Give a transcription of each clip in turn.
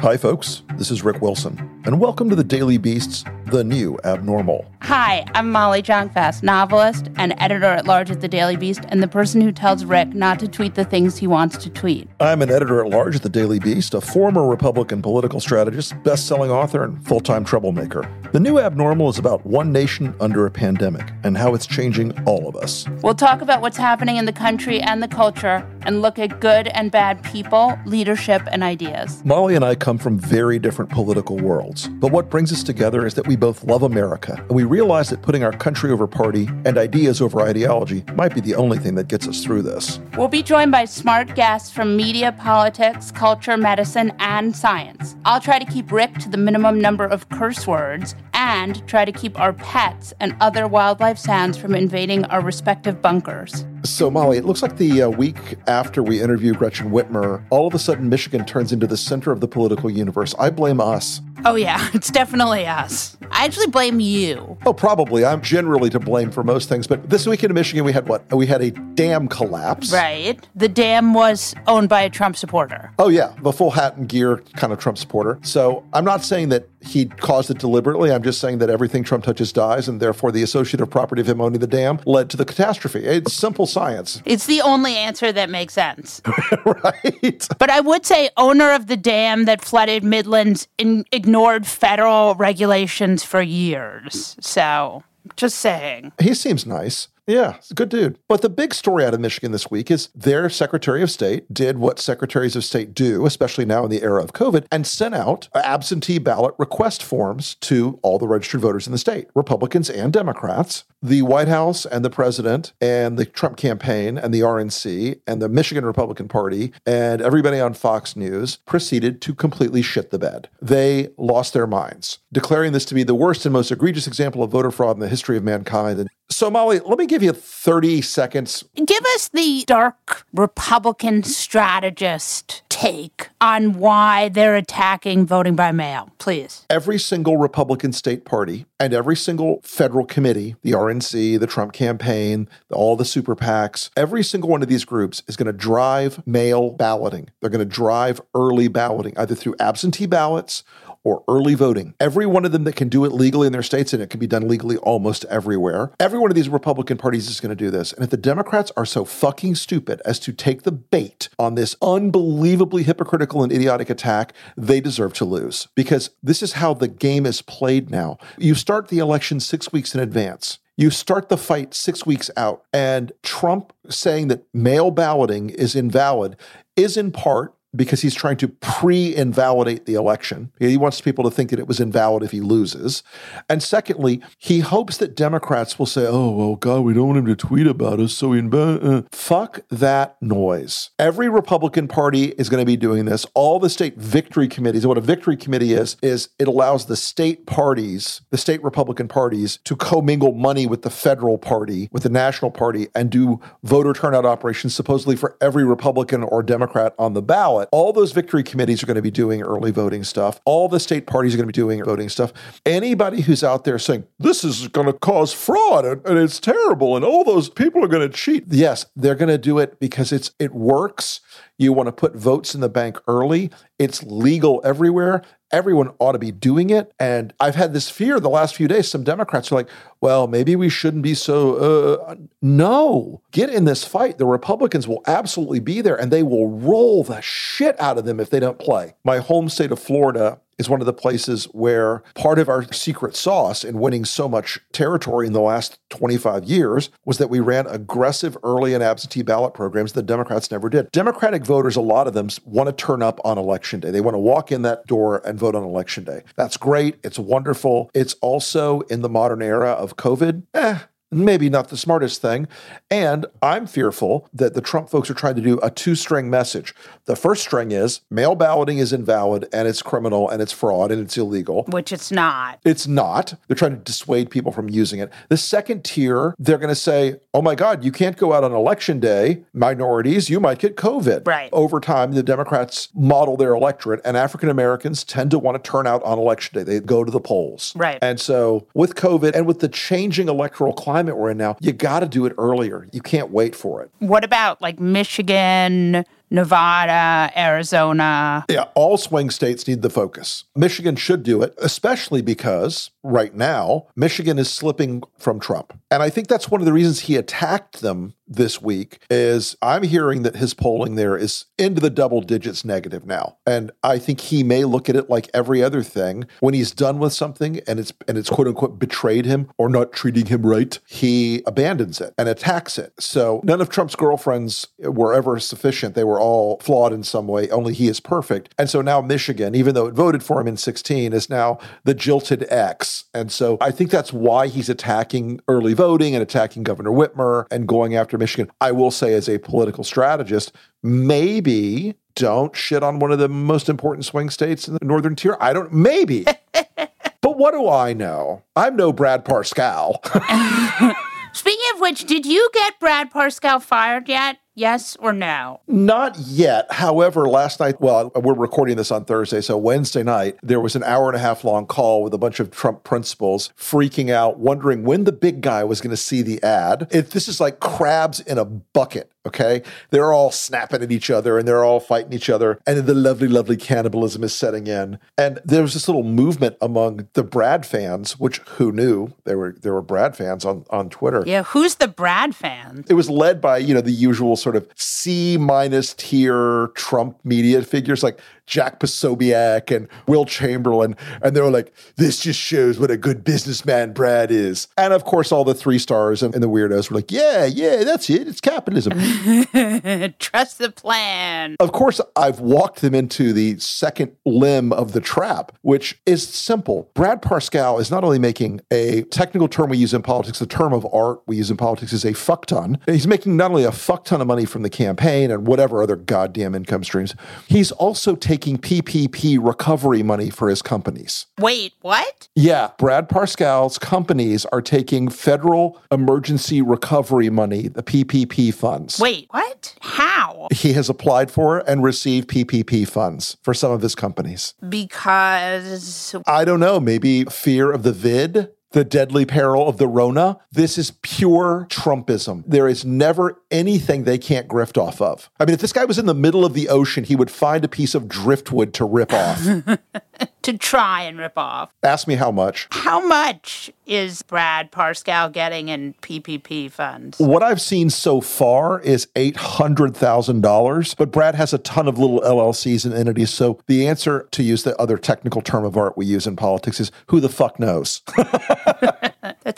Hi, folks. This is Rick Wilson, and welcome to the Daily Beast's The New Abnormal. Hi, I'm Molly Jong-Fast, novelist and editor at large at the Daily Beast, and the person who tells Rick not to tweet the things he wants to tweet. I'm an editor at large at the Daily Beast, a former Republican political strategist, best selling author, and full time troublemaker. The New Abnormal is about one nation under a pandemic and how it's changing all of us. We'll talk about what's happening in the country and the culture and look at good and bad people, leadership, and ideas. Molly and I come from very different political worlds, but what brings us together is that we both love America, and we realize that putting our country over party and ideas over ideology might be the only thing that gets us through this. We'll be joined by smart guests from media, politics, culture, medicine, and science. I'll try to keep Rick to the minimum number of curse words and try to keep our pets and other wildlife sounds from invading our respective bunkers. So, Molly, it looks like the uh, week after we interview Gretchen Whitmer, all of a sudden Michigan turns into the center of the political universe. I blame us. Oh, yeah, it's definitely us. I actually blame you. Oh, probably. I'm generally to blame for most things, but this weekend in Michigan, we had what? We had a dam collapse. Right. The dam was owned by a Trump supporter. Oh, yeah, the full hat and gear kind of Trump supporter. So I'm not saying that he caused it deliberately. I'm just saying that everything Trump touches dies, and therefore the associative property of him owning the dam led to the catastrophe. It's simple science. It's the only answer that makes sense. right. But I would say owner of the dam that flooded Midlands in, ignored federal regulations for years. So, just saying. He seems nice. Yeah, good dude. But the big story out of Michigan this week is their Secretary of State did what secretaries of state do, especially now in the era of COVID, and sent out absentee ballot request forms to all the registered voters in the state, Republicans and Democrats. The White House and the president and the Trump campaign and the RNC and the Michigan Republican Party and everybody on Fox News proceeded to completely shit the bed. They lost their minds, declaring this to be the worst and most egregious example of voter fraud in the history of mankind. And so, Molly, let me give you 30 seconds. Give us the dark Republican strategist take on why they're attacking voting by mail, please. Every single Republican state party and every single federal committee, the RNC, the Trump campaign, all the super PACs, every single one of these groups is going to drive mail balloting. They're going to drive early balloting, either through absentee ballots or early voting. Every one of them that can do it legally in their states, and it can be done legally almost everywhere. Every one of these Republican parties is going to do this. And if the Democrats are so fucking stupid as to take the bait on this unbelievably hypocritical and idiotic attack, they deserve to lose because this is how the game is played now. You start the election six weeks in advance. You start the fight six weeks out, and Trump saying that mail balloting is invalid is in part because he's trying to pre invalidate the election. He wants people to think that it was invalid if he loses. And secondly, he hopes that Democrats will say, oh, well, God, we don't want him to tweet about us. So we inv- uh. fuck that noise. Every Republican Party is going to be doing this. All the state victory committees, what a victory committee is, is it allows the state parties, the state Republican parties, to commingle money with the federal party, with the national party, and do voter turnout operations supposedly for every Republican or Democrat on the ballot ballot. All those victory committees are going to be doing early voting stuff. All the state parties are going to be doing voting stuff. Anybody who's out there saying, this is going to cause fraud and, and it's terrible and all those people are going to cheat. Yes, they're going to do it because it's it works. You want to put votes in the bank early. It's legal everywhere. Everyone ought to be doing it. And I've had this fear the last few days. Some Democrats are like, well, maybe we shouldn't be so. Uh, no, get in this fight. The Republicans will absolutely be there and they will roll the shit out of them if they don't play. My home state of Florida is one of the places where part of our secret sauce in winning so much territory in the last 25 years was that we ran aggressive early and absentee ballot programs that Democrats never did. Democratic voters, a lot of them, want to turn up on election day. They want to walk in that door and vote on election day. That's great. It's wonderful. It's also in the modern era of COVID, eh, maybe not the smartest thing. And I'm fearful that the Trump folks are trying to do a two string message. The first string is mail balloting is invalid and it's criminal and it's fraud and it's illegal. Which it's not. It's not. They're trying to dissuade people from using it. The second tier, they're going to say, oh my God, you can't go out on election day. Minorities, you might get COVID. Right. Over time, the Democrats model their electorate, and African Americans tend to want to turn out on election day. They go to the polls. Right. And so with COVID and with the changing electoral climate we're in now, you got to do it earlier. You can't wait for it. What about like Michigan, Nevada, Arizona? Yeah, all swing states need the focus. Michigan should do it, especially because right now, Michigan is slipping from Trump. And I think that's one of the reasons he attacked them this week is I'm hearing that his polling there is into the double digits negative now. And I think he may look at it like every other thing. When he's done with something and it's and it's quote unquote betrayed him or not treating him right, he abandons it and attacks it. So none of Trump's girlfriends were ever sufficient. They were all flawed in some way. Only he is perfect. And so now Michigan, even though it voted for him in 16, is now the jilted X. And so I think that's why he's attacking early voting and attacking Governor Whitmer and going after Michigan. I will say, as a political strategist, maybe don't shit on one of the most important swing states in the northern tier. I don't, maybe. but what do I know? I'm no Brad Parscale. Speaking of which, did you get Brad Parscale fired yet? Yes or no? Not yet. However, last night, well, we're recording this on Thursday, so Wednesday night, there was an hour and a half long call with a bunch of Trump principals freaking out, wondering when the big guy was going to see the ad. If this is like crabs in a bucket. Okay. They're all snapping at each other and they're all fighting each other. And the lovely, lovely cannibalism is setting in. And there was this little movement among the Brad fans, which who knew there were there were Brad fans on, on Twitter. Yeah, who's the Brad fan? It was led by, you know, the usual sort of C minus tier Trump media figures like Jack Posobiec and Will Chamberlain. And they were like, this just shows what a good businessman Brad is. And of course, all the three stars and, and the weirdos were like, yeah, yeah, that's it. It's capitalism. Trust the plan. Of course, I've walked them into the second limb of the trap, which is simple. Brad Parscale is not only making a technical term we use in politics, the term of art we use in politics is a fuck ton. He's making not only a fuck ton of money from the campaign and whatever other goddamn income streams, he's also taking PPP recovery money for his companies. Wait, what? Yeah, Brad Parscale's companies are taking federal emergency recovery money, the PPP funds. Wait, what? How? He has applied for and received PPP funds for some of his companies. Because I don't know, maybe fear of the vid, the deadly peril of the Rona. This is pure Trumpism. There is never anything they can't grift off of. I mean, if this guy was in the middle of the ocean, he would find a piece of driftwood to rip off. to try and rip off. Ask me how much. How much is Brad Parscale getting in PPP funds? What I've seen so far is $800,000, but Brad has a ton of little LLCs and entities. So the answer, to use the other technical term of art we use in politics, is who the fuck knows?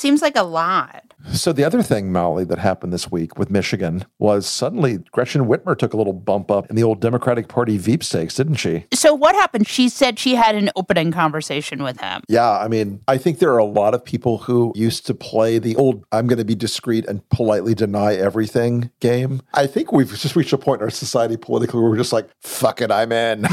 that seems like a lot. So the other thing, Molly, that happened this week with Michigan was suddenly Gretchen Whitmer took a little bump up in the old Democratic Party Veep stakes, didn't she? So what happened? She said she had an opening conversation with him. Yeah, I mean, I think there are a lot of people who used to play the old I'm going to be discreet and politely deny everything game. I think we've just reached a point in our society politically where we're just like, fuck it, I'm in.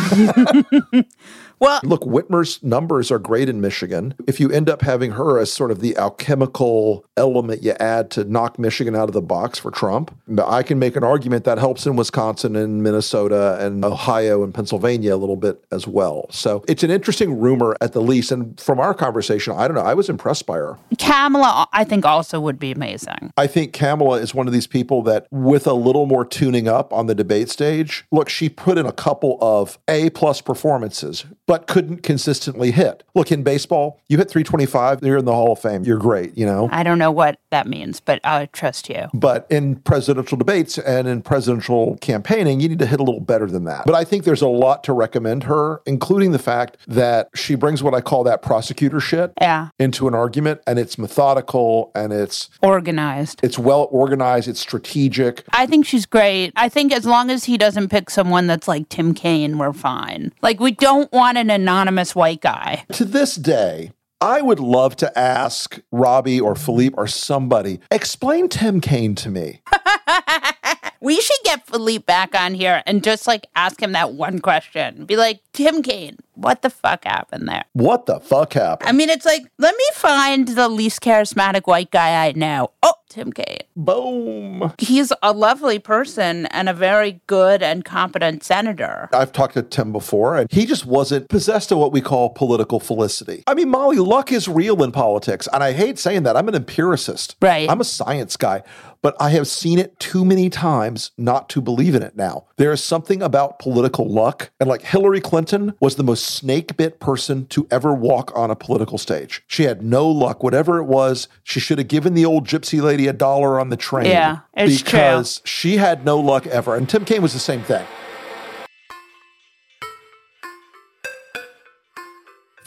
Well, look, Whitmer's numbers are great in Michigan. If you end up having her as sort of the alchemical element you add to knock Michigan out of the box for Trump, I can make an argument that helps in Wisconsin and Minnesota and Ohio and Pennsylvania a little bit as well. So it's an interesting rumor at the least. And from our conversation, I don't know, I was impressed by her. Kamala, I think, also would be amazing. I think Kamala is one of these people that, with a little more tuning up on the debate stage, look, she put in a couple of A plus performances but couldn't consistently hit. Look, in baseball, you hit 325, you're in the Hall of Fame. You're great, you know? I don't know what that means, but I trust you. But in presidential debates and in presidential campaigning, you need to hit a little better than that. But I think there's a lot to recommend her, including the fact that she brings what I call that prosecutor shit yeah. into an argument, and it's methodical and it's organized. It's well organized, it's strategic. I think she's great. I think as long as he doesn't pick someone that's like Tim Kaine, we're fine. Like, we don't want an anonymous white guy. To this day, I would love to ask Robbie or Philippe or somebody, explain Tim Kaine to me. we should get Philippe back on here and just like ask him that one question. Be like, Tim Kaine, what the fuck happened there? What the fuck happened? I mean, it's like, let me find the least charismatic white guy I know. Oh, Tim Kaine. Boom. He's a lovely person and a very good and competent senator. I've talked to Tim before, and he just wasn't possessed of what we call political felicity. I mean, Molly, luck is real in politics. And I hate saying that. I'm an empiricist. Right. I'm a science guy but I have seen it too many times not to believe in it now. There is something about political luck. And like Hillary Clinton was the most snake bit person to ever walk on a political stage. She had no luck. Whatever it was, she should have given the old gypsy lady a dollar on the train. Yeah, it's because true. she had no luck ever. And Tim Kaine was the same thing.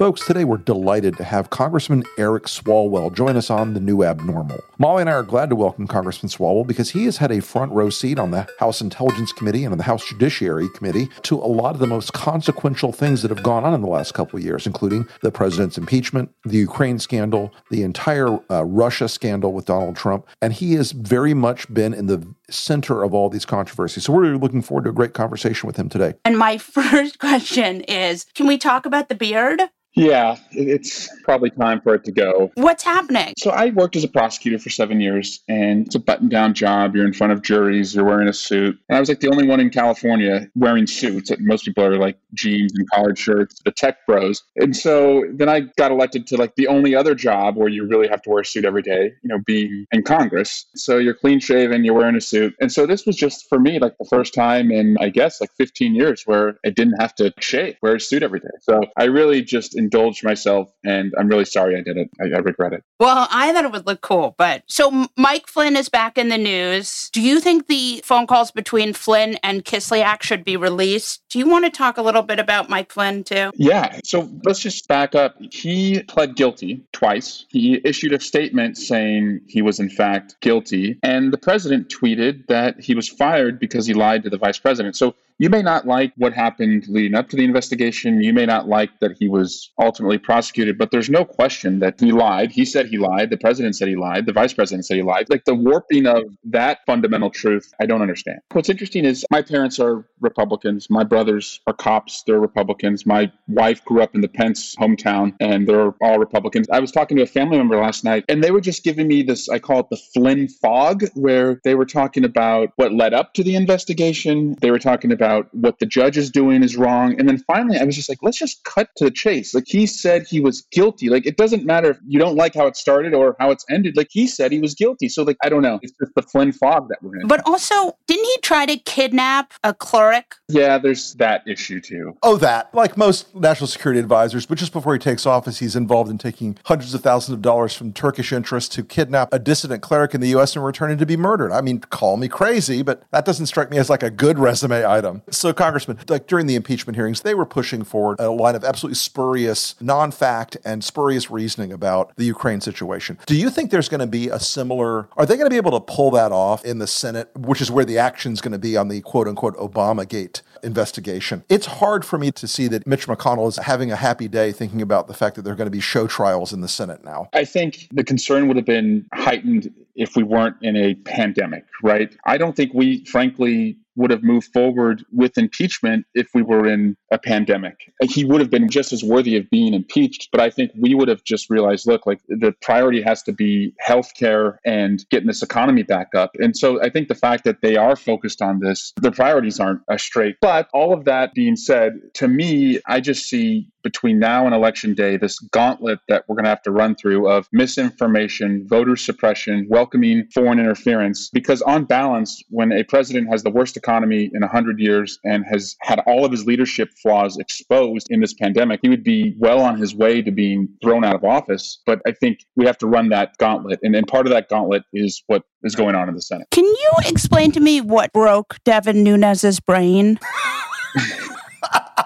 Folks, today we're delighted to have Congressman Eric Swalwell join us on The New Abnormal. Molly and I are glad to welcome Congressman Swalwell because he has had a front row seat on the House Intelligence Committee and on the House Judiciary Committee to a lot of the most consequential things that have gone on in the last couple of years, including the president's impeachment, the Ukraine scandal, the entire uh, Russia scandal with Donald Trump. And he has very much been in the center of all these controversies. So we're looking forward to a great conversation with him today. And my first question is can we talk about the beard? Yeah, it's probably time for it to go. What's happening? So, I worked as a prosecutor for seven years, and it's a button down job. You're in front of juries, you're wearing a suit. And I was like the only one in California wearing suits. Most people are like jeans and collared shirts, the tech bros. And so then I got elected to like the only other job where you really have to wear a suit every day, you know, being in Congress. So, you're clean shaven, you're wearing a suit. And so, this was just for me like the first time in, I guess, like 15 years where I didn't have to shave, wear a suit every day. So, I really just indulged myself, and I'm really sorry I did it. I, I, regret it. Well, I thought it would look cool, but so Mike Flynn is back in the news. Do you think the phone calls between Flynn and Kislyak should be released? Do you want to talk a little bit about Mike Flynn too? Yeah. So let's just back up. He pled guilty twice. He issued a statement saying he was in fact guilty, and the president tweeted that he was fired because he lied to the vice president. So you may not like what happened leading up to the investigation. You may not like that he was ultimately prosecuted, but there's no question that he lied. He said he lied. The president said he lied. The vice president said he lied. Like the warping of that fundamental truth, I don't understand. What's interesting is my parents are Republicans. My brothers are cops. They're Republicans. My wife grew up in the Pence hometown and they're all Republicans. I was talking to a family member last night and they were just giving me this, I call it the Flynn fog, where they were talking about what led up to the investigation. They were talking about about what the judge is doing is wrong. And then finally, I was just like, let's just cut to the chase. Like he said he was guilty. Like it doesn't matter if you don't like how it started or how it's ended. Like he said he was guilty. So like I don't know. It's just the Flynn fog that we're in. But also, didn't he try to kidnap a cleric? Yeah, there's that issue too. Oh, that. Like most national security advisors, but just before he takes office, he's involved in taking hundreds of thousands of dollars from Turkish interests to kidnap a dissident cleric in the U.S. and return him to be murdered. I mean, call me crazy, but that doesn't strike me as like a good resume item. So, Congressman, like during the impeachment hearings, they were pushing forward a line of absolutely spurious, non fact, and spurious reasoning about the Ukraine situation. Do you think there's going to be a similar, are they going to be able to pull that off in the Senate, which is where the action is going to be on the quote unquote Obama Gate investigation? It's hard for me to see that Mitch McConnell is having a happy day thinking about the fact that there are going to be show trials in the Senate now. I think the concern would have been heightened if we weren't in a pandemic, right? I don't think we, frankly, would have moved forward with impeachment if we were in a pandemic. He would have been just as worthy of being impeached, but I think we would have just realized look, like the priority has to be healthcare and getting this economy back up. And so I think the fact that they are focused on this, their priorities aren't straight. But all of that being said, to me, I just see between now and election day this gauntlet that we're going to have to run through of misinformation, voter suppression, welcoming foreign interference. Because on balance, when a president has the worst economy in 100 years and has had all of his leadership flaws exposed in this pandemic, he would be well on his way to being thrown out of office. But I think we have to run that gauntlet. And, and part of that gauntlet is what is going on in the Senate. Can you explain to me what broke Devin Nunes's brain?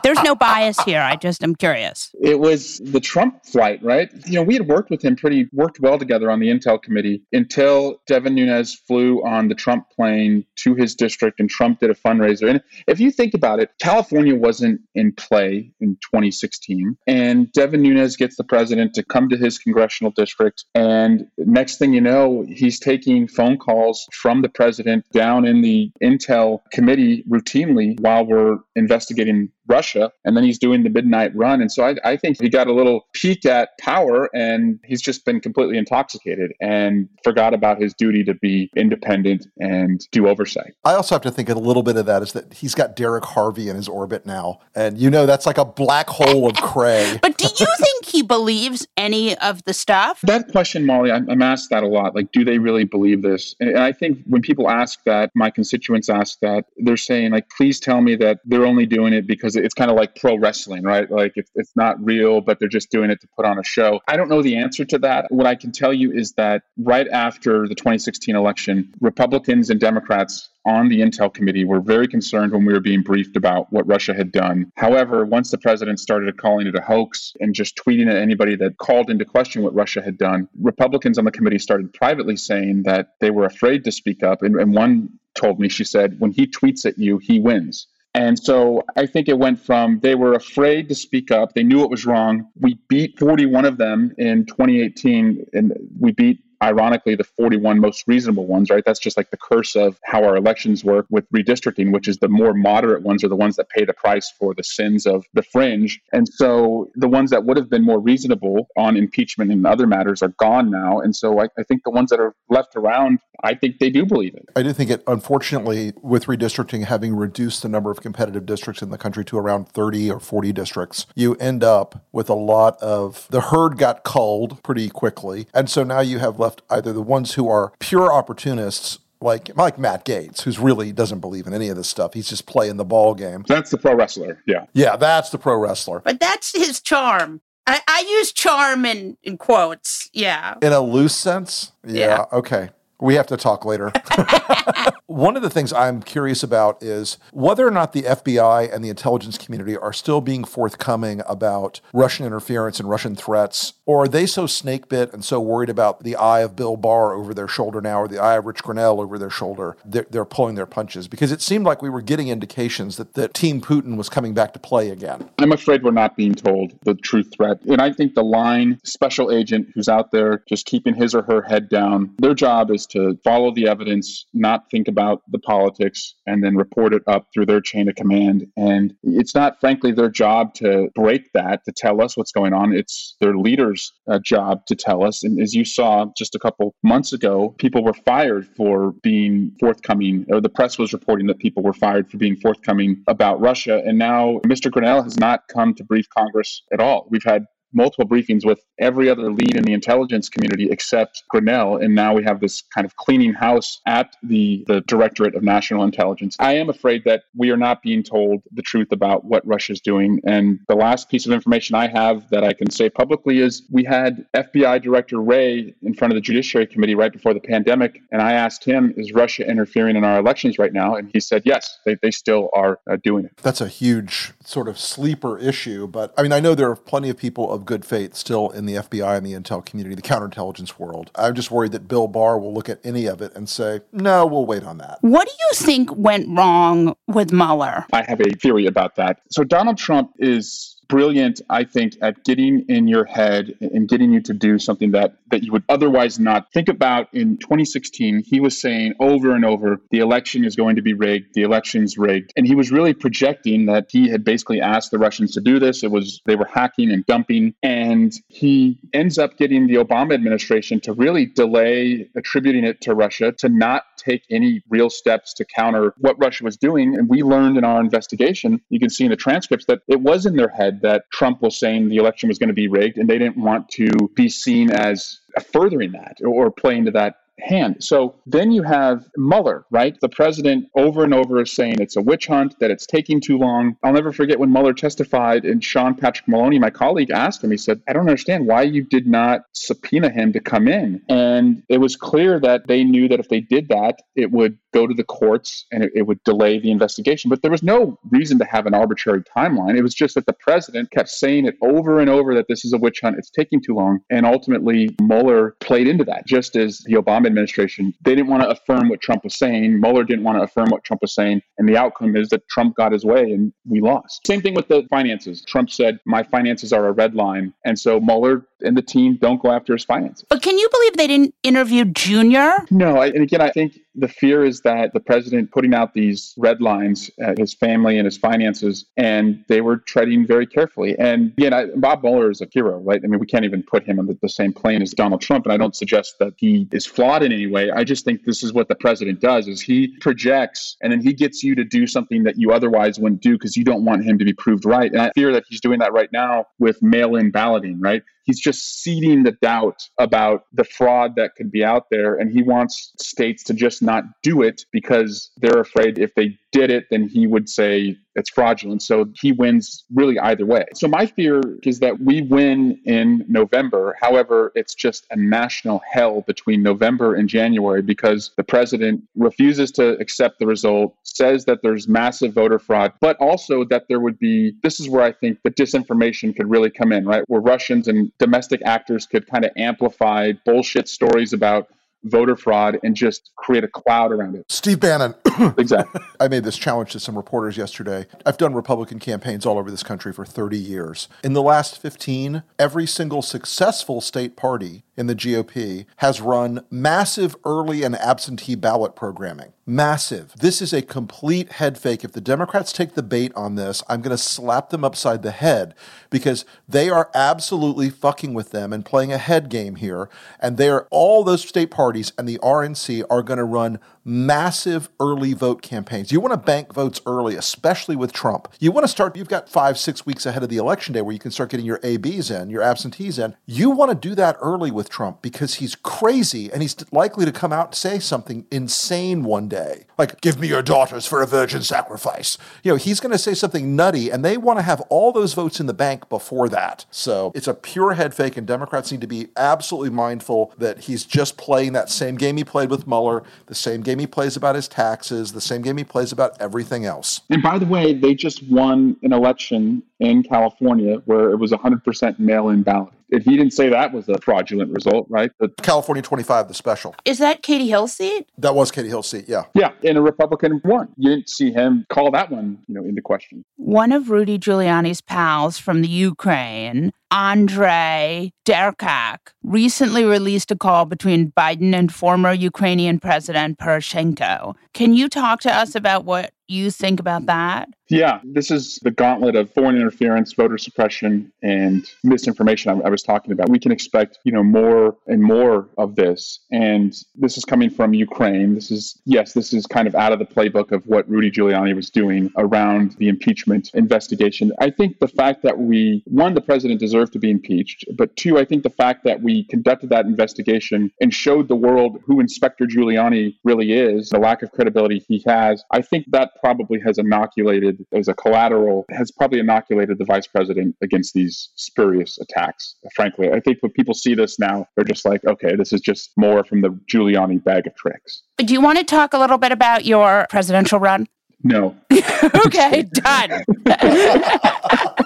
There's no bias here. I just am curious. It was the Trump flight, right? You know, we had worked with him pretty, worked well together on the Intel committee until Devin Nunes flew on the Trump plane to his district and Trump did a fundraiser. And if you think about it, California wasn't in play in 2016. And Devin Nunes gets the president to come to his congressional district. And next thing you know, he's taking phone calls from the president down in the Intel committee routinely while we're investigating Russia, and then he's doing the midnight run. And so I, I, think he got a little peek at power, and he's just been completely intoxicated and forgot about his duty to be independent and do oversight. I also have to think a little bit of that is that he's got Derek Harvey in his orbit now, and you know that's like a black hole of Craig. but do you think he believes any of the stuff? That question, Molly, I'm, I'm asked that a lot. Like, do they really believe this? And I think when people ask that, my constituents ask that, they're saying like, please tell me that they're only doing it because because it's kind of like pro wrestling, right? Like it's, it's not real, but they're just doing it to put on a show. I don't know the answer to that. What I can tell you is that right after the 2016 election, Republicans and Democrats on the Intel committee were very concerned when we were being briefed about what Russia had done. However, once the president started calling it a hoax and just tweeting at anybody that called into question what Russia had done, Republicans on the committee started privately saying that they were afraid to speak up. And, and one told me, she said, when he tweets at you, he wins. And so I think it went from they were afraid to speak up. They knew it was wrong. We beat 41 of them in 2018, and we beat ironically the 41 most reasonable ones right that's just like the curse of how our elections work with redistricting which is the more moderate ones are the ones that pay the price for the sins of the fringe and so the ones that would have been more reasonable on impeachment and other matters are gone now and so I, I think the ones that are left around I think they do believe it. I do think it, unfortunately, with redistricting having reduced the number of competitive districts in the country to around 30 or 40 districts, you end up with a lot of the herd got culled pretty quickly. And so now you have left either the ones who are pure opportunists like like Matt Gaetz, who's really doesn't believe in any of this stuff. He's just playing the ball game. That's the pro wrestler. Yeah. Yeah, that's the pro wrestler. But that's his charm. I, I use charm in, in quotes. Yeah. In a loose sense? Yeah. yeah. Okay. We have to talk later. One of the things I'm curious about is whether or not the FBI and the intelligence community are still being forthcoming about Russian interference and Russian threats, or are they so snake bit and so worried about the eye of Bill Barr over their shoulder now, or the eye of Rich Grenell over their shoulder, they're, they're pulling their punches? Because it seemed like we were getting indications that, that Team Putin was coming back to play again. I'm afraid we're not being told the true threat. And I think the line special agent who's out there just keeping his or her head down, their job is to follow the evidence, not think about the politics, and then report it up through their chain of command. And it's not, frankly, their job to break that, to tell us what's going on. It's their leaders' uh, job to tell us. And as you saw just a couple months ago, people were fired for being forthcoming, or the press was reporting that people were fired for being forthcoming about Russia. And now Mr. Grenell has not come to brief Congress at all. We've had multiple briefings with every other lead in the intelligence community except Grenell. and now we have this kind of cleaning house at the, the Directorate of National Intelligence. I am afraid that we are not being told the truth about what Russia's doing. And the last piece of information I have that I can say publicly is we had FBI Director Wray in front of the Judiciary Committee right before the pandemic, and I asked him, Is Russia interfering in our elections right now? And he said, Yes, they, they still are uh, doing it. That's a huge sort of sleeper issue. But I mean, I know there are plenty of people of good faith still in the FBI and the intel community, the counterintelligence world. I'm just worried that Bill Barr will look at any of it and say, no, we'll wait on that. What do you think went wrong with Mueller? I have a theory about that. So Donald Trump is brilliant, I think, at getting in your head and getting you to do something that that you would otherwise not think about. In 2016, he was saying over and over, the election is going to be rigged, the election's rigged. And he was really projecting that he had basically asked the Russians to do this. It was they were hacking and dumping. And he ends up getting the Obama administration to really delay attributing it to Russia, to not take any real steps to counter what Russia was doing. And we learned in our investigation, you can see in the transcripts that it was in their head said that Trump was saying the election was going to be rigged, and they didn't want to be seen as furthering that or playing to that hand. So then you have Mueller, right? The president over and over is saying it's a witch hunt, that it's taking too long. I'll never forget when Mueller testified and Sean Patrick Maloney, my colleague, asked him, he said, I don't understand why you did not subpoena him to come in. And it was clear that they knew that if they did that, it would go to the courts and it, it would delay the investigation. But there was no reason to have an arbitrary timeline. It was just that the president kept saying it over and over that this is a witch hunt, it's taking too long. And ultimately, Mueller played into that, just as the Obama administration. They didn't want to affirm what Trump was saying. Mueller didn't want to affirm what Trump was saying. And the outcome is that Trump got his way and we lost. Same thing with the finances. Trump said, My finances are a red line. And so Mueller and the team don't go after his finances. But can you believe they didn't interview Junior? No. I, and again, I think the fear is that the president putting out these red lines at his family and his finances, and they were treading very carefully. And again, I, Bob Mueller is a hero, right? I mean, we can't even put him on the, the same plane as Donald Trump, and I don't suggest that he is flawed in any way. I just think this is what the president does: is he projects, and then he gets you to do something that you otherwise wouldn't do because you don't want him to be proved right. And I fear that he's doing that right now with mail-in balloting, right? He's just seeding the doubt about the fraud that could be out there. And he wants states to just not do it because they're afraid if they did it, then he would say it's fraudulent. So he wins really either way. So my fear is that we win in November. However, it's just a national hell between November and January because the president refuses to accept the result, says that there's massive voter fraud, but also that there would be this is where I think the disinformation could really come in, right? Where Russians and domestic actors could kind of amplify bullshit stories about voter fraud and just create a cloud around it. Steve Bannon. exactly. I made this challenge to some reporters yesterday. I've done Republican campaigns all over this country for 30 years. In the last 15, every single successful state party in the GOP has run massive early and absentee ballot programming. Massive. This is a complete head fake. If the Democrats take the bait on this, I'm going to slap them upside the head because they are absolutely fucking with them and playing a head game here. And they're all those state parties and the RNC are going to run massive early vote campaigns. You want to bank votes early, especially with Trump. You want to start, you've got five, six weeks ahead of the election day where you can start getting your ABs in, your absentees in. You want to do that early with Trump because he's crazy and he's likely to come out and say something insane one day. Like, give me your daughters for a virgin sacrifice. You know, he's going to say something nutty and they want to have all those votes in the bank before that. So it's a pure head fake and Democrats need to be absolutely mindful that he's just playing that same game he played with Mueller, the same game game he plays about his taxes, the same game he plays about everything else. And by the way, they just won an election in California where it was 100% mail in ballot. If he didn't say that was a fraudulent result, right? But California 25, the special. Is that Katie Hill's seat? That was Katie Hill's seat, yeah. Yeah, and a Republican won. You didn't see him call that one, you know, into question. One of Rudy Giuliani's pals from the Ukraine, Andrei Derkach, recently released a call between Biden and former Ukrainian President Poroshenko. Can you talk to us about what you think about that? Yeah, this is the gauntlet of foreign interference, voter suppression, and misinformation I, I, was talking about. We can expect, you know, more and more of this. And this is coming from Ukraine. This is, yes, this is kind of out of the playbook of what Rudy Giuliani was doing around the impeachment investigation. I think the fact that we, one, the president deserved to be impeached, but two, I think the fact that we conducted that investigation and showed the world who Inspector Giuliani really is, the lack of credibility he has, I think that probably has inoculated as a collateral has probably inoculated the vice president against these spurious attacks. Frankly, I think when people see this now, they're just like, okay, this is just more from the Giuliani bag of tricks. Do you want to talk a little bit about your presidential run? No. okay, done.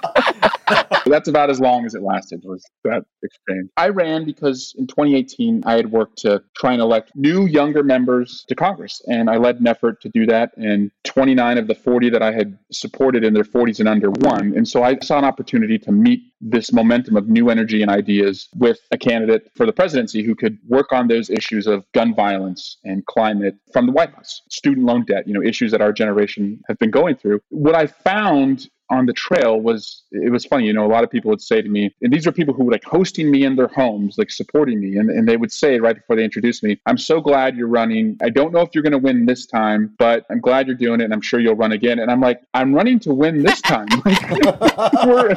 That's about as long as it lasted was that exchange. I ran because in 2018 I had worked to try and elect new younger members to Congress and I led an effort to do that and 29 of the 40 that I had supported in their 40s and under won. And so I saw an opportunity to meet this momentum of new energy and ideas with a candidate for the presidency who could work on those issues of gun violence and climate from the White House, student loan debt, you know, issues that our generation have been going through. What I found on the trail was it was funny. You know, a lot of people would say to me, and these are people who were like hosting me in their homes, like supporting me, and, and they would say right before they introduced me, "I'm so glad you're running. I don't know if you're going to win this time, but I'm glad you're doing it, and I'm sure you'll run again." And I'm like, "I'm running to win this time. we're,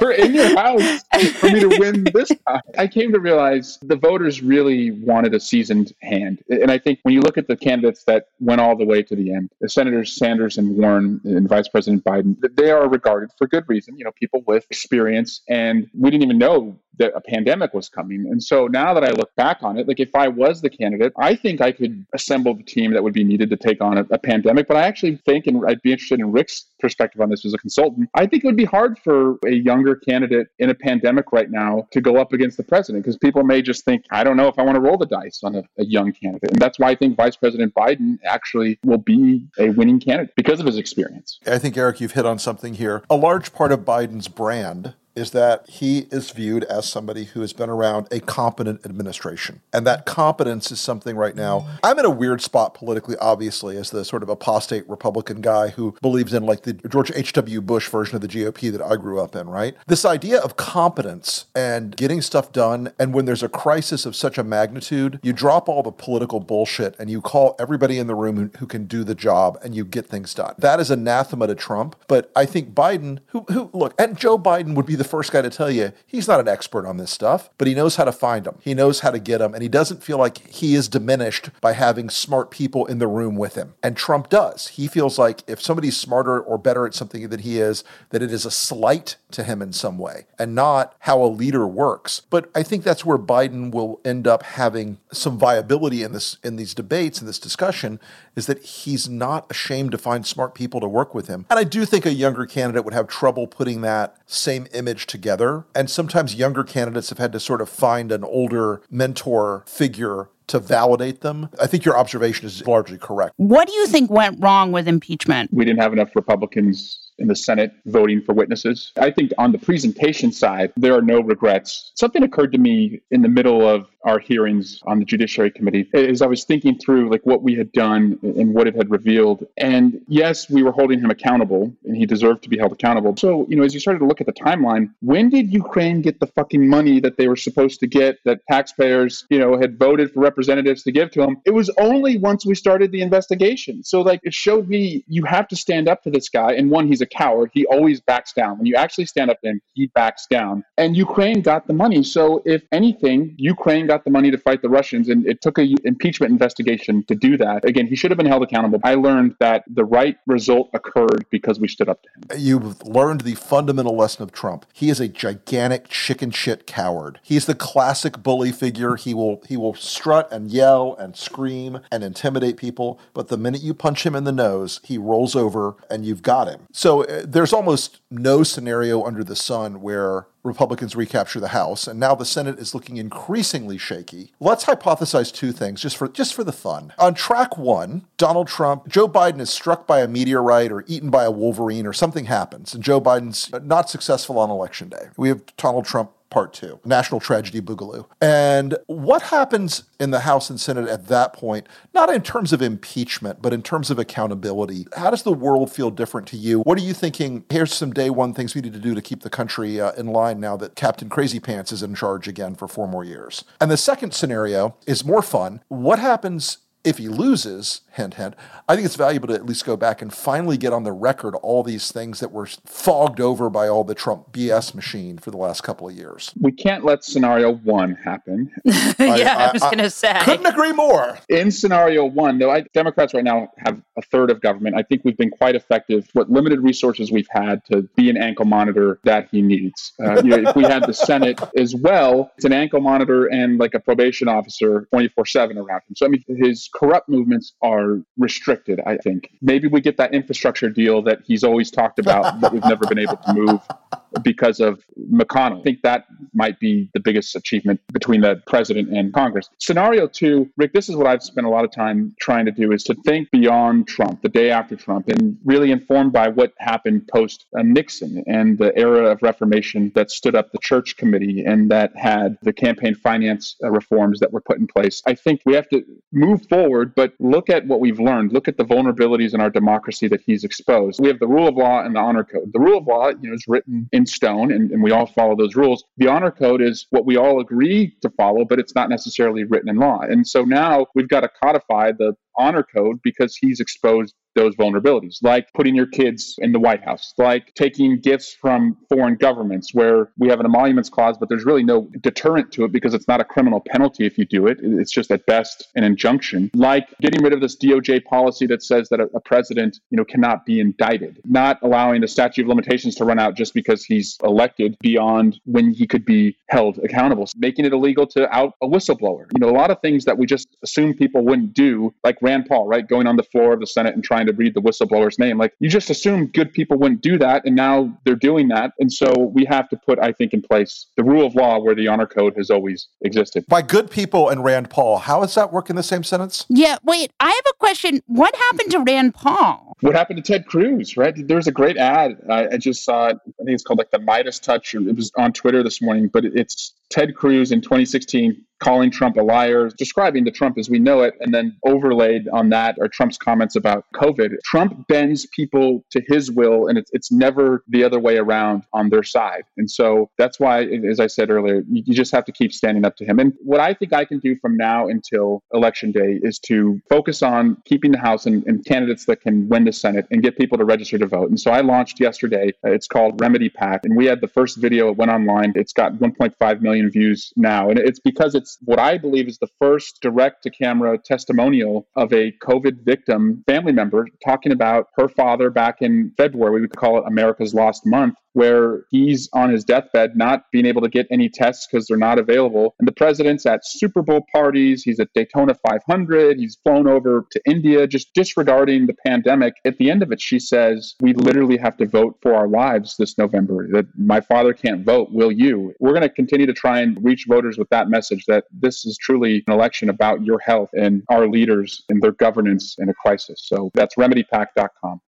we're in your house for me to win this time." I came to realize the voters really wanted a seasoned hand, and I think when you look at the candidates that went all the way to the end, the Senators Sanders and Warren and Vice President Biden, they are regarded for good reason. You know, people with experience, and we didn't even know that a pandemic was coming. And so now that I look back on it, like if I was the candidate, I think I could assemble the team that would be needed to take on a, a pandemic. But I actually think, and I'd be interested in Rick's perspective on this as a consultant, I think it would be hard for a younger candidate in a pandemic right now to go up against the president because people may just think, I don't know if I want to roll the dice on a, a young candidate. And that's why I think Vice President Biden actually will be a winning candidate because of his experience. I think, Eric, you've hit on something here. A large part of Biden's brand is that he is viewed as somebody who has been around a competent administration. And that competence is something right now. I'm in a weird spot politically, obviously, as the sort of apostate Republican guy who believes in like the George H.W. Bush version of the GOP that I grew up in, right? This idea of competence and getting stuff done. And when there's a crisis of such a magnitude, you drop all the political bullshit and you call everybody in the room who, can do the job and you get things done. That is anathema to Trump. But I think Biden, who, who look, and Joe Biden would be the first guy to tell you he's not an expert on this stuff, but he knows how to find them. He knows how to get them, and he doesn't feel like he is diminished by having smart people in the room with him. And Trump does. He feels like if somebody's smarter or better at something than he is, that it is a slight to him in some way and not how a leader works. But I think that's where Biden will end up having some viability in this in these debates in this discussion is that he's not ashamed to find smart people to work with him. And I do think a younger candidate would have trouble putting that same image together. And sometimes younger candidates have had to sort of find an older mentor figure to validate them. I think your observation is largely correct. What do you think went wrong with impeachment? We didn't have enough Republicans in the Senate voting for witnesses. I think on the presentation side, there are no regrets. Something occurred to me in the middle of our hearings on the Judiciary Committee as I was thinking through like what we had done and what it had revealed. And yes, we were holding him accountable and he deserved to be held accountable. So, you know, as you started to look at the timeline, when did Ukraine get the fucking money that they were supposed to get that taxpayers, you know, had voted for representatives to give to them? It was only once we started the investigation. So like it showed me you have to stand up to this guy. And one, he's a coward. He always backs down. When you actually stand up to him, he backs down. And Ukraine got the money. So if anything, Ukraine got the money to fight the Russians, and it took a impeachment investigation to do that. Again, he should have been held accountable. I learned that the right result occurred because we stood up to him. You've learned the fundamental lesson of Trump. He is a gigantic chicken shit coward. He's the classic bully figure. He will he will strut and yell and scream and intimidate people, but the minute you punch him in the nose, he rolls over and you've got him. So uh, there's almost no scenario under the sun where Republicans recapture the House, and now the Senate is looking increasingly shaky. Let's hypothesize two things just for just for the fun. On track one, Donald Trump, Joe Biden is struck by a meteorite or eaten by a wolverine or something happens, and Joe Biden's not successful on election day. We have Donald Trump Part Two, National Tragedy Boogaloo. And what happens in the House and Senate at that point, not in terms of impeachment, but in terms of accountability? How does the world feel different to you? What are you thinking? Here's some day one things we need to do to keep the country uh, in line now that Captain Crazy Pants is in charge again for four more years. And the second scenario is more fun. What happens if he loses, hint, hint, I think it's valuable to at least go back and finally get on the record all these things that were fogged over by all the Trump BS machine for the last couple of years. We can't let scenario one happen. yeah, I, I, was going to say. Couldn't agree more. In scenario one, though, I, Democrats right now have a third of government. I think we've been quite effective. What limited resources we've had to be an ankle monitor that he needs. Uh, you know, if we had the Senate as well, it's an ankle monitor and like a probation officer 24 7 around him. So, I mean, his corrupt movements are restricted, I think. Maybe we get that infrastructure deal that he's always talked about, but we've never been able to move because of McConnell. I think that might be the biggest achievement between the president and Congress. Scenario two, Rick, this is what I've spent a lot of time trying to do is to think beyond Trump, the day after Trump, and really informed by what happened post uh, Nixon and the era of reformation that stood up the church committee and that had the campaign finance uh, reforms that were put in place. I think we have to move forward, but look at what we've learned. Look at the vulnerabilities in our democracy that he's exposed. We have the rule of law and the honor code. The rule of law, you know, is written in stone and, and we all follow those rules. The honor code is what we all agree to follow, but it's not necessarily written in law. And so now we've got to codify the honor code because he's exposed those vulnerabilities, like putting your kids in the White House, like taking gifts from foreign governments where we have an emoluments clause, but there's really no deterrent to it because it's not a criminal penalty if you do it. It's just at best an injunction. Like getting rid of this DOJ policy that says that a, a president, you know, cannot be indicted, not allowing the statute of limitations to run out just because he's elected beyond when he could be held accountable, making it illegal to out a whistleblower. You know, a lot of things that we just assume people wouldn't do, like Rand Paul, right, going on the floor of the Senate and trying to read the whistleblower's name. Like you just assume good people wouldn't do that, and now they're doing that. And so we have to put, I think, in place the rule of law where the honor code has always existed. By good people and Rand Paul, how does that work in the same sentence? Yeah, wait, I have a question. What happened to Rand Paul? What happened to Ted Cruz, right? There's a great ad. I, I just saw it. I think it's called like the Midas Touch. It was on Twitter this morning, but it's Ted Cruz in 2016 calling Trump a liar, describing the Trump as we know it, and then overlaid on that are Trump's comments about COVID. Trump bends people to his will, and it's, it's never the other way around on their side. And so that's why, as I said earlier, you, you just have to keep standing up to him. And what I think I can do from now until election day is to focus on keeping the House and, and candidates that can win the Senate and get people to register to vote. And so I launched yesterday. Uh, it's called Remedy PAC, and we had the first video. It went online. It's got 1.5 million million views now. And it's because it's what I believe is the first direct to camera testimonial of a COVID victim family member talking about her father back in February. We would call it America's Lost Month where he's on his deathbed, not being able to get any tests because they're not available. And the president's at Super Bowl parties, he's at Daytona 500, he's flown over to India, just disregarding the pandemic. At the end of it, she says, We literally have to vote for our lives this November, that my father can't vote. Will you? We're going to continue to try and reach voters with that message that this is truly an election about your health and our leaders and their governance in a crisis. So that's remedypac.com.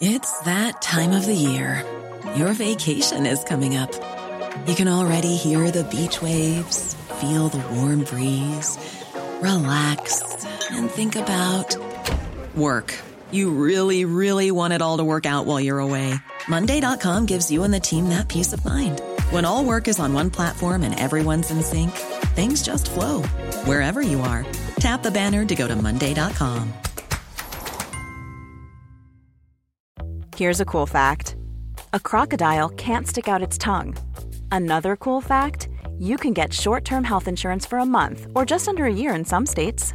It's that time of the year. Your vacation is coming up. You can already hear the beach waves, feel the warm breeze, relax, and think about work. You really, really want it all to work out while you're away. Monday.com gives you and the team that peace of mind. When all work is on one platform and everyone's in sync, things just flow wherever you are. Tap the banner to go to Monday.com. Here's a cool fact a crocodile can't stick out its tongue. Another cool fact you can get short term health insurance for a month or just under a year in some states.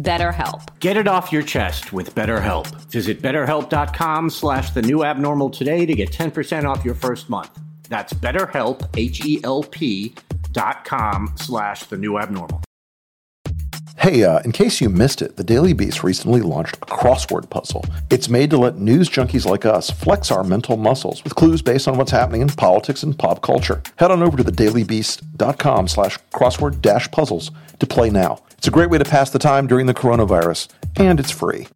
BetterHelp. Get it off your chest with BetterHelp. Visit betterhelp.com slash the new abnormal today to get 10% off your first month. That's betterhelp, H-E-L-P dot com slash the new abnormal. Hey, uh, in case you missed it, the Daily Beast recently launched a crossword puzzle. It's made to let news junkies like us flex our mental muscles with clues based on what's happening in politics and pop culture. Head on over to thedailybeast.com slash crossword dash puzzles to play now. It's a great way to pass the time during the coronavirus, and it's free.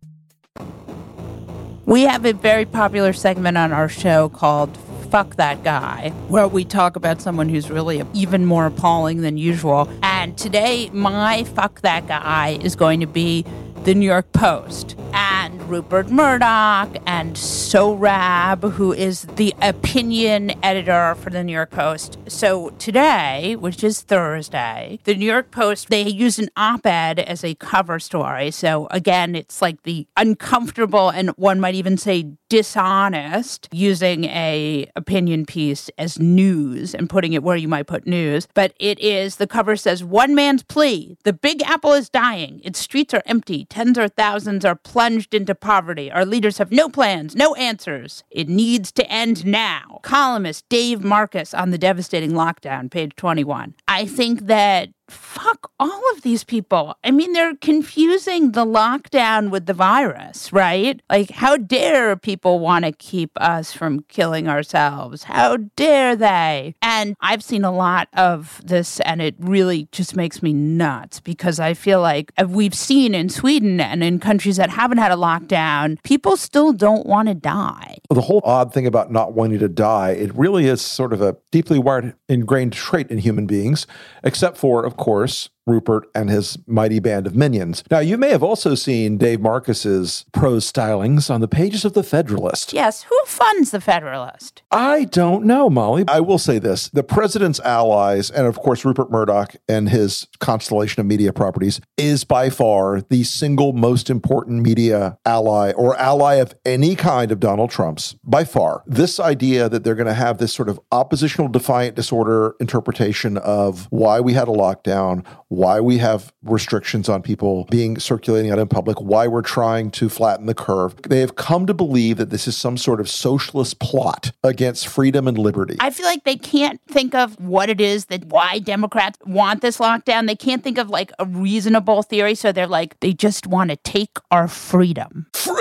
We have a very popular segment on our show called Fuck That Guy, where we talk about someone who's really even more appalling than usual. And today, my Fuck That Guy is going to be the New York Post and Rupert Murdoch and Sohrab, who is the opinion editor for the New York Post. So today, which is Thursday, the New York Post, they use an op-ed as a cover story. So again, it's like the uncomfortable and one might even say dishonest using a opinion piece as news and putting it where you might put news but it is the cover says one man's plea the big apple is dying its streets are empty tens or thousands are plunged into poverty. Our leaders have no plans no answers. It needs to end now. Columnist dave marcus on the devastating lockdown page 21 i think that fuck all of these people. I mean, they're confusing the lockdown with the virus, right? Like, how dare people want to keep us from killing ourselves? How dare they? And I've seen a lot of this, and it really just makes me nuts because I feel like uh, we've seen in Sweden and in countries that haven't had a lockdown, people still don't want to die. The whole odd thing about not wanting to die, it really is sort of a deeply wired, ingrained trait in human beings, except for, of course, Rupert and his mighty band of minions. Now, you may have also seen Dave Marcus's prose stylings on the pages of The Federalist. Yes, who funds The Federalist? I don't know, Molly. I will say this the president's allies, and of course, Rupert Murdoch and his constellation of media properties, is by far the single most important media ally or ally of any kind of Donald Trump's, by far. This idea that they're going to have this sort of oppositional defiant disorder interpretation of why we had a lockdown, why we have restrictions on people being circulating out in public, why we're trying to flatten the curve. They have come to believe that this is some sort of socialist plot against freedom and liberty. I feel like they can't think of what it is that why Democrats want this lockdown. They can't think of like a reasonable theory. So they're like, they just want to take our freedom. Freedom!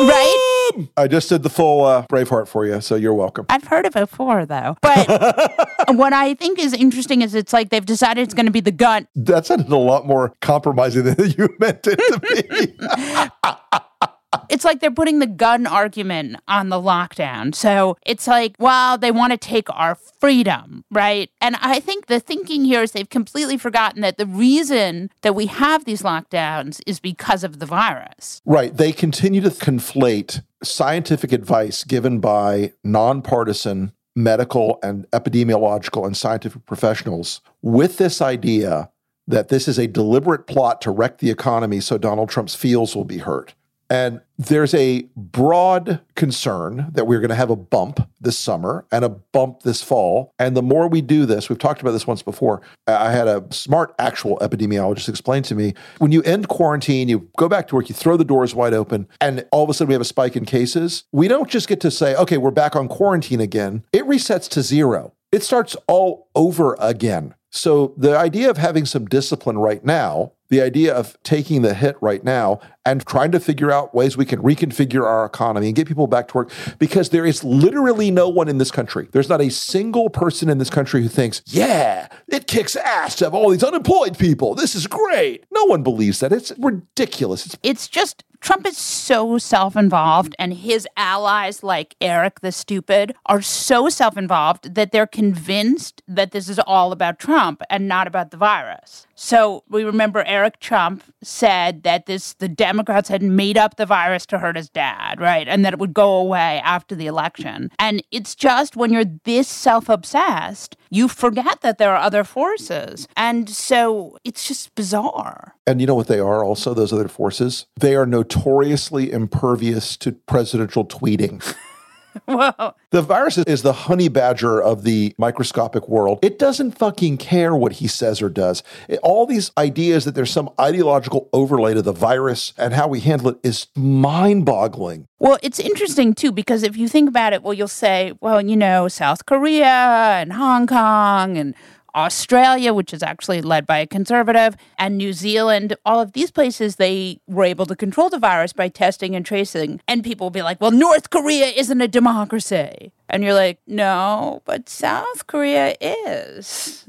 Right? I just did the full uh, Braveheart for you, so you're welcome. I've heard of it before, though. But what I think is interesting is it's like they've decided it's going to be the gun. That sounded a lot more compromising than you meant it to be. it's like they're putting the gun argument on the lockdown. So it's like, well, they want to take our freedom, right? And I think the thinking here is they've completely forgotten that the reason that we have these lockdowns is because of the virus. Right. They continue to conflate scientific advice given by nonpartisan medical and epidemiological and scientific professionals with this idea that this is a deliberate plot to wreck the economy so Donald Trump's feels will be hurt. And there's a broad concern that we're going to have a bump this summer and a bump this fall. And the more we do this, we've talked about this once before. I had a smart actual epidemiologist explain to me when you end quarantine, you go back to work, you throw the doors wide open, and all of a sudden we have a spike in cases. We don't just get to say, okay, we're back on quarantine again. It resets to zero, it starts all over again. So the idea of having some discipline right now, the idea of taking the hit right now and trying to figure out ways we can reconfigure our economy and get people back to work because there is literally no one in this country. There's not a single person in this country who thinks, yeah, it kicks ass to have all these unemployed people. This is great. No one believes that. It's ridiculous. It's, just Trump is so self involved, and his allies, like Eric the Stupid, are so self involved that they're convinced that this is all about Trump and not about the virus. So we remember Eric Eric Trump said that this the Democrats had made up the virus to hurt his dad, right? And that it would go away after the election. And it's just when you're this self-obsessed, you forget that there are other forces. And so it's just bizarre. And you know what they are also, those other forces? They are notoriously impervious to presidential tweeting. Whoa. The virus is the honey badger of the microscopic world. It doesn't fucking care what he says or does. It- all these ideas that there's some ideological overlay to the virus and how we handle it is mind boggling. Well, it's interesting too because if you think about it, well, you'll say, well, you know, South Korea and Hong Kong and Australia, which is actually led by a conservative, and New Zealand, all of these places, they were able to control the virus by testing and tracing. And people will be like, well, North Korea isn't a democracy. And you're like, no, but South Korea is.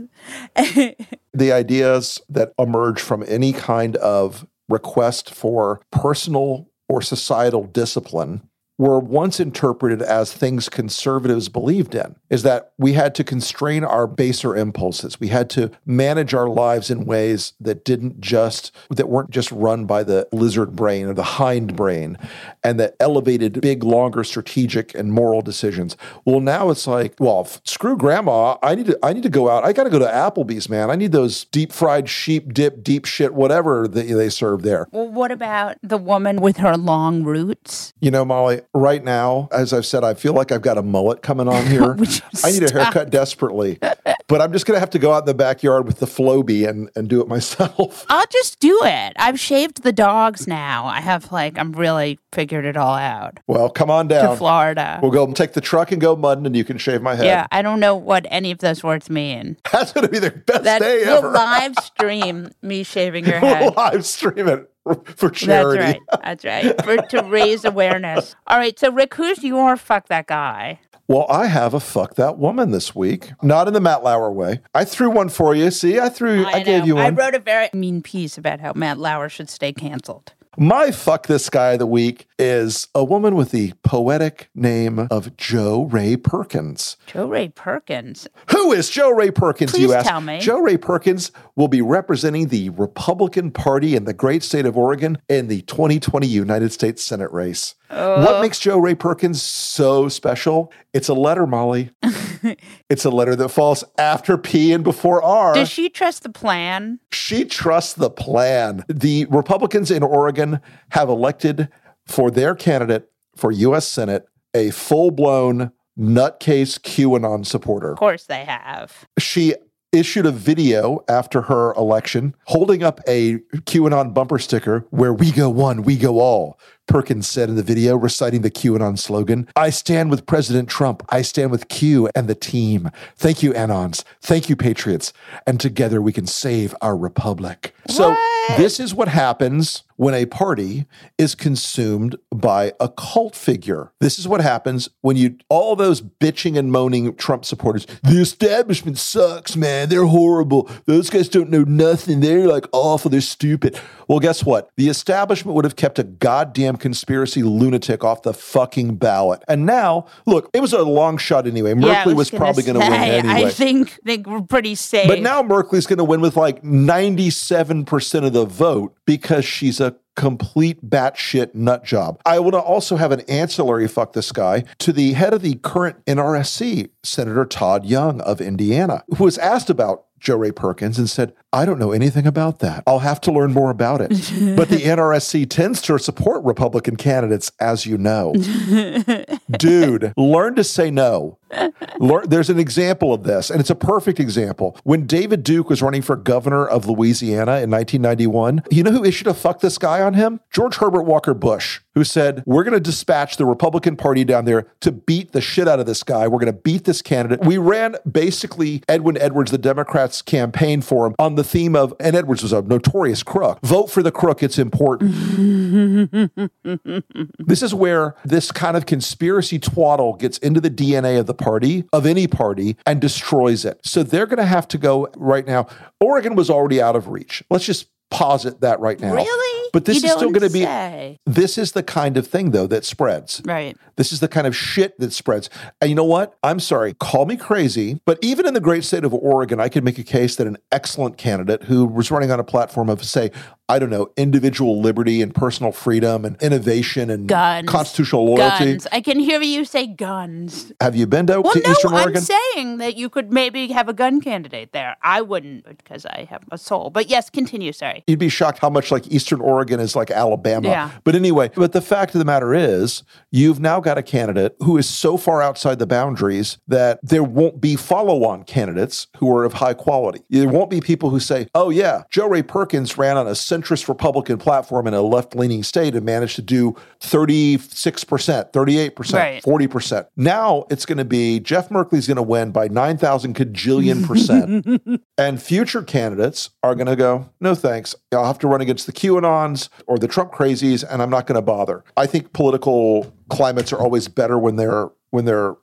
the ideas that emerge from any kind of request for personal or societal discipline were once interpreted as things conservatives believed in is that we had to constrain our baser impulses. We had to manage our lives in ways that didn't just that weren't just run by the lizard brain or the hind brain and that elevated big longer strategic and moral decisions. Well now it's like well f- screw grandma. I need to i need to go out. I got to go to applebee's man. I need those deep fried sheep dip deep shit whatever that they serve there. Well, what about the woman with her long roots? you know, Molly, right now, as I've said, I feel like I've got a mullet coming on here. I need a haircut desperately. but I'm just going to have to go out in the backyard with the Flowbee and, and do it myself. I'll just do it. I've shaved the dogs now. I have like I'm really figured it all out. Well, come on down To. Florida. We'll go take the truck and go mudding, and you can shave my head. Yeah, I don't know what any of those words mean. That's going to be the best That day we'll ever. live stream me shaving your we'll head. live stream it for charity. That's right. That's right. For to raise awareness. All right. So Rick, who's your fuck that guy? Well, I have a fuck that woman this week. Not in the Matt Lauer way. I threw one for you. See, I threw, I, gave know. you I wrote a very mean piece about how Matt Lauer should stay canceled. My fuck this guy of the week is a woman with the poetic name of Jo Rae Perkins. Jo Rae Perkins. Who is Jo Rae Perkins, Please you ask? tell me. Jo Rae Perkins will be representing the Republican Party in the great state of Oregon in the 2020 United States Senate race. What makes Jo Rae Perkins so special? It's a letter, Molly. it's a letter that falls after P and before R. Does she trust the plan? She trusts the plan. The Republicans in Oregon have elected for their candidate for U.S. Senate a full blown nutcase QAnon supporter. Of course they have. She issued a video after her election holding up a QAnon bumper sticker where we go one, we go all. Perkins said in the video, reciting the QAnon slogan I stand with President Trump. I stand with Q and the team. Thank you, Anons. Thank you, Patriots. And together we can save our republic. So, this is what happens when a party is consumed by a cult figure. This is what happens when you, all those bitching and moaning Trump supporters, the establishment sucks, man. They're horrible. Those guys don't know nothing. They're like awful. They're stupid. Well, guess what? The establishment would have kept a goddamn conspiracy lunatic off the fucking ballot. And now, look, it was a long shot anyway. Yeah, I Merkley was, gonna probably going to win anyway. I think think we're pretty safe. But now Merkley's going to win with like 97% of the vote because she's a complete batshit nut job. I want to also have an ancillary fuck this guy to the head of the current NRSC, Senator Todd Young of Indiana, who was asked about Jo Rae Perkins and said, I don't know anything about that. I'll have to learn more about it. but the NRSC tends to support Republican candidates, as you know. Dude, learn to say no. Learn, there's an example of this, and it's a perfect example. When David Duke was running for governor of Louisiana in 1991, you know who issued a fuck this guy on him? George Herbert Walker Bush, who said, We're going to dispatch the Republican Party down there to beat the shit out of this guy. We're going to beat this candidate. We ran basically Edwin Edwards, the Democrats' campaign for him, on the theme of, and Edwards was a notorious crook. Vote for the crook, it's important. This is where this kind of conspiracy twaddle gets into the DNA of the party, of any party, and destroys it. So they're going to have to go right now. Oregon was already out of reach. Let's just posit that right now. Really? But this You is still going to be. say. This is the kind of thing, though, that spreads. Right. This is the kind of shit that spreads. And you know what? I'm sorry, call me crazy, but even in the great state of Oregon, I could make a case that an excellent candidate who was running on a platform of, say, I don't know, individual liberty and personal freedom and innovation and Guns. constitutional loyalty. Guns. I can hear you say guns. Have you been to, Well, to no, Eastern I'm saying that you could maybe have a gun candidate there. I wouldn't because I have a soul. But yes, continue. Sorry. You'd be shocked how much like Eastern Oregon is like Alabama. Yeah. But anyway, but the fact of the matter is, you've now got a candidate who is so far outside the boundaries that there won't be follow on candidates who are of high quality. There won't be people who say, oh, yeah, Jo Rae Perkins ran on a centrist Republican platform in a left leaning state and managed to do 36%, 38%, Right. 40%. Now it's going to be Jeff Merkley's going to win by 9,000 cajillion percent. And future candidates are going to go, no thanks. I'll have to run against the QAnons or the Trump crazies, and I'm not going to bother. I think political climates are always better when they're when they're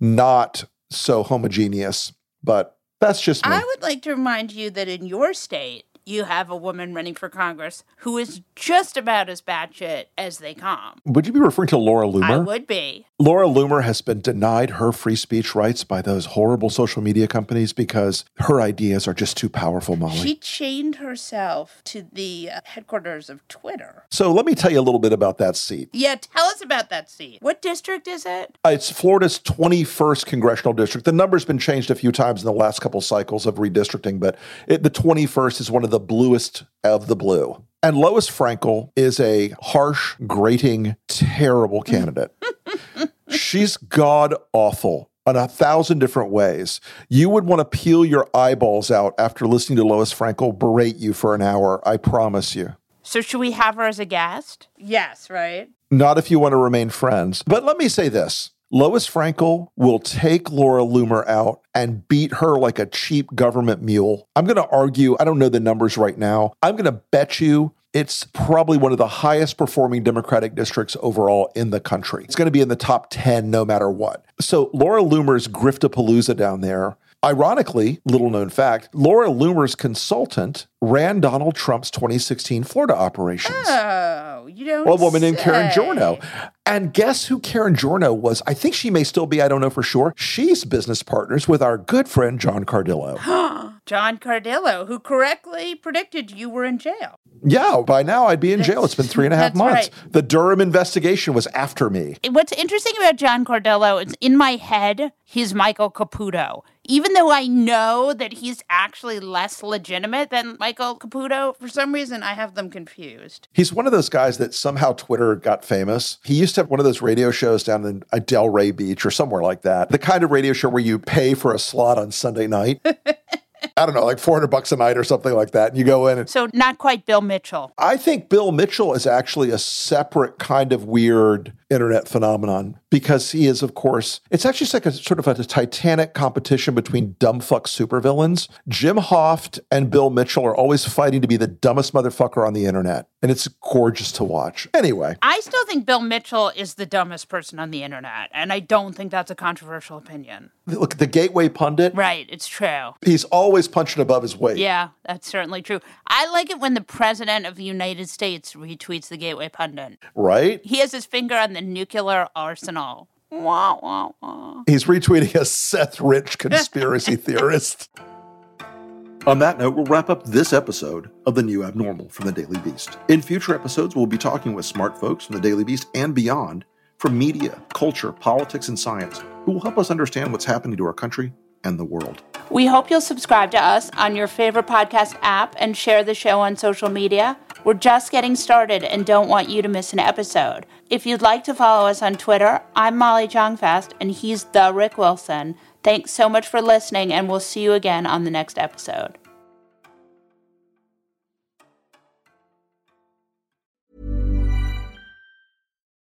not so homogeneous. But that's just me. I would like to remind you that in your state, you have a woman running for Congress who is just about as batshit as they come. would you be referring to Laura Loomer? I would be. Laura Loomer has been denied her free speech rights by those horrible social media companies because her ideas are just too powerful, Molly. She chained herself to the uh, headquarters of Twitter. so let me tell you a little bit about that seat. Yeah, tell us about that seat. What district is it? Uh, It's Florida's 21st congressional district. The number's been changed a few times in the last couple cycles of redistricting, but it, the 21st is one of the bluest of the blue. And Lois Frankel is a harsh, grating, terrible candidate. She's god awful in a thousand different ways. You would want to peel your eyeballs out after listening to Lois Frankel berate you for an hour. I promise you. So should we have her as a guest? Yes, right? Not if you want to remain friends. But let me say this Lois Frankel will take Laura Loomer out and beat her like a cheap government mule. I'm going to argue, I don't know the numbers right now. I'm going to bet you it's probably one of the highest performing Democratic districts overall in the country. It's going to be in the top 10 no matter what. So Laura Loomer's Griftapalooza down there. Ironically, little known fact, Laura Loomer's consultant ran Donald Trump's 2016 Florida operations. Oh, you don't. Well, a woman named Karen say. Giorno. And guess who Karen Giorno was? I think she may still be, I don't know for sure. She's business partners with our good friend John Cardillo. John Cardillo, who correctly predicted you were in jail. yeah, by now I'd be in jail. It's been three and a half months. right. The Durham investigation was after me. What's interesting about John Cardillo is in my head, he's Michael Caputo. Even though I know that he's actually less legitimate than Michael Caputo, for some reason I have them confused. He's one of those guys that somehow Twitter got famous. He used to have one of those radio shows down in Delray Beach or somewhere like that. The kind of radio show where you pay for a slot on Sunday night. I don't know, like 400 bucks a night or something like that. And you go in and So not quite Bill Mitchell. I think Bill Mitchell is actually a separate kind of weird internet phenomenon because he is, of course, it's actually like a sort of a titanic competition between dumbfuck supervillains. Jim Hoft and Bill Mitchell are always fighting to be the dumbest motherfucker on the internet, and it's gorgeous to watch. Anyway, I still think Bill Mitchell is the dumbest person on the internet, and I don't think that's a controversial opinion. look the Gateway Pundit. Right, it's true. He's always punching above his weight. Yeah, that's certainly true. I like it when the president of the United States retweets the Gateway Pundit. Right? He has his finger on the nuclear arsenal. Wah, wah, wah. He's retweeting a Seth Rich conspiracy theorist. On that note, we'll wrap up this episode of The New Abnormal from The Daily Beast. In future episodes, we'll be talking with smart folks from The Daily Beast and beyond from media, culture, politics, and science who will help us understand what's happening to our country and the world. We hope you'll subscribe to us on your favorite podcast app and share the show on social media. We're just getting started and don't want you to miss an episode. If you'd like to follow us on Twitter, I'm Molly Jong-Fast and he's the Rick Wilson. Thanks so much for listening, and we'll see you again on the next episode.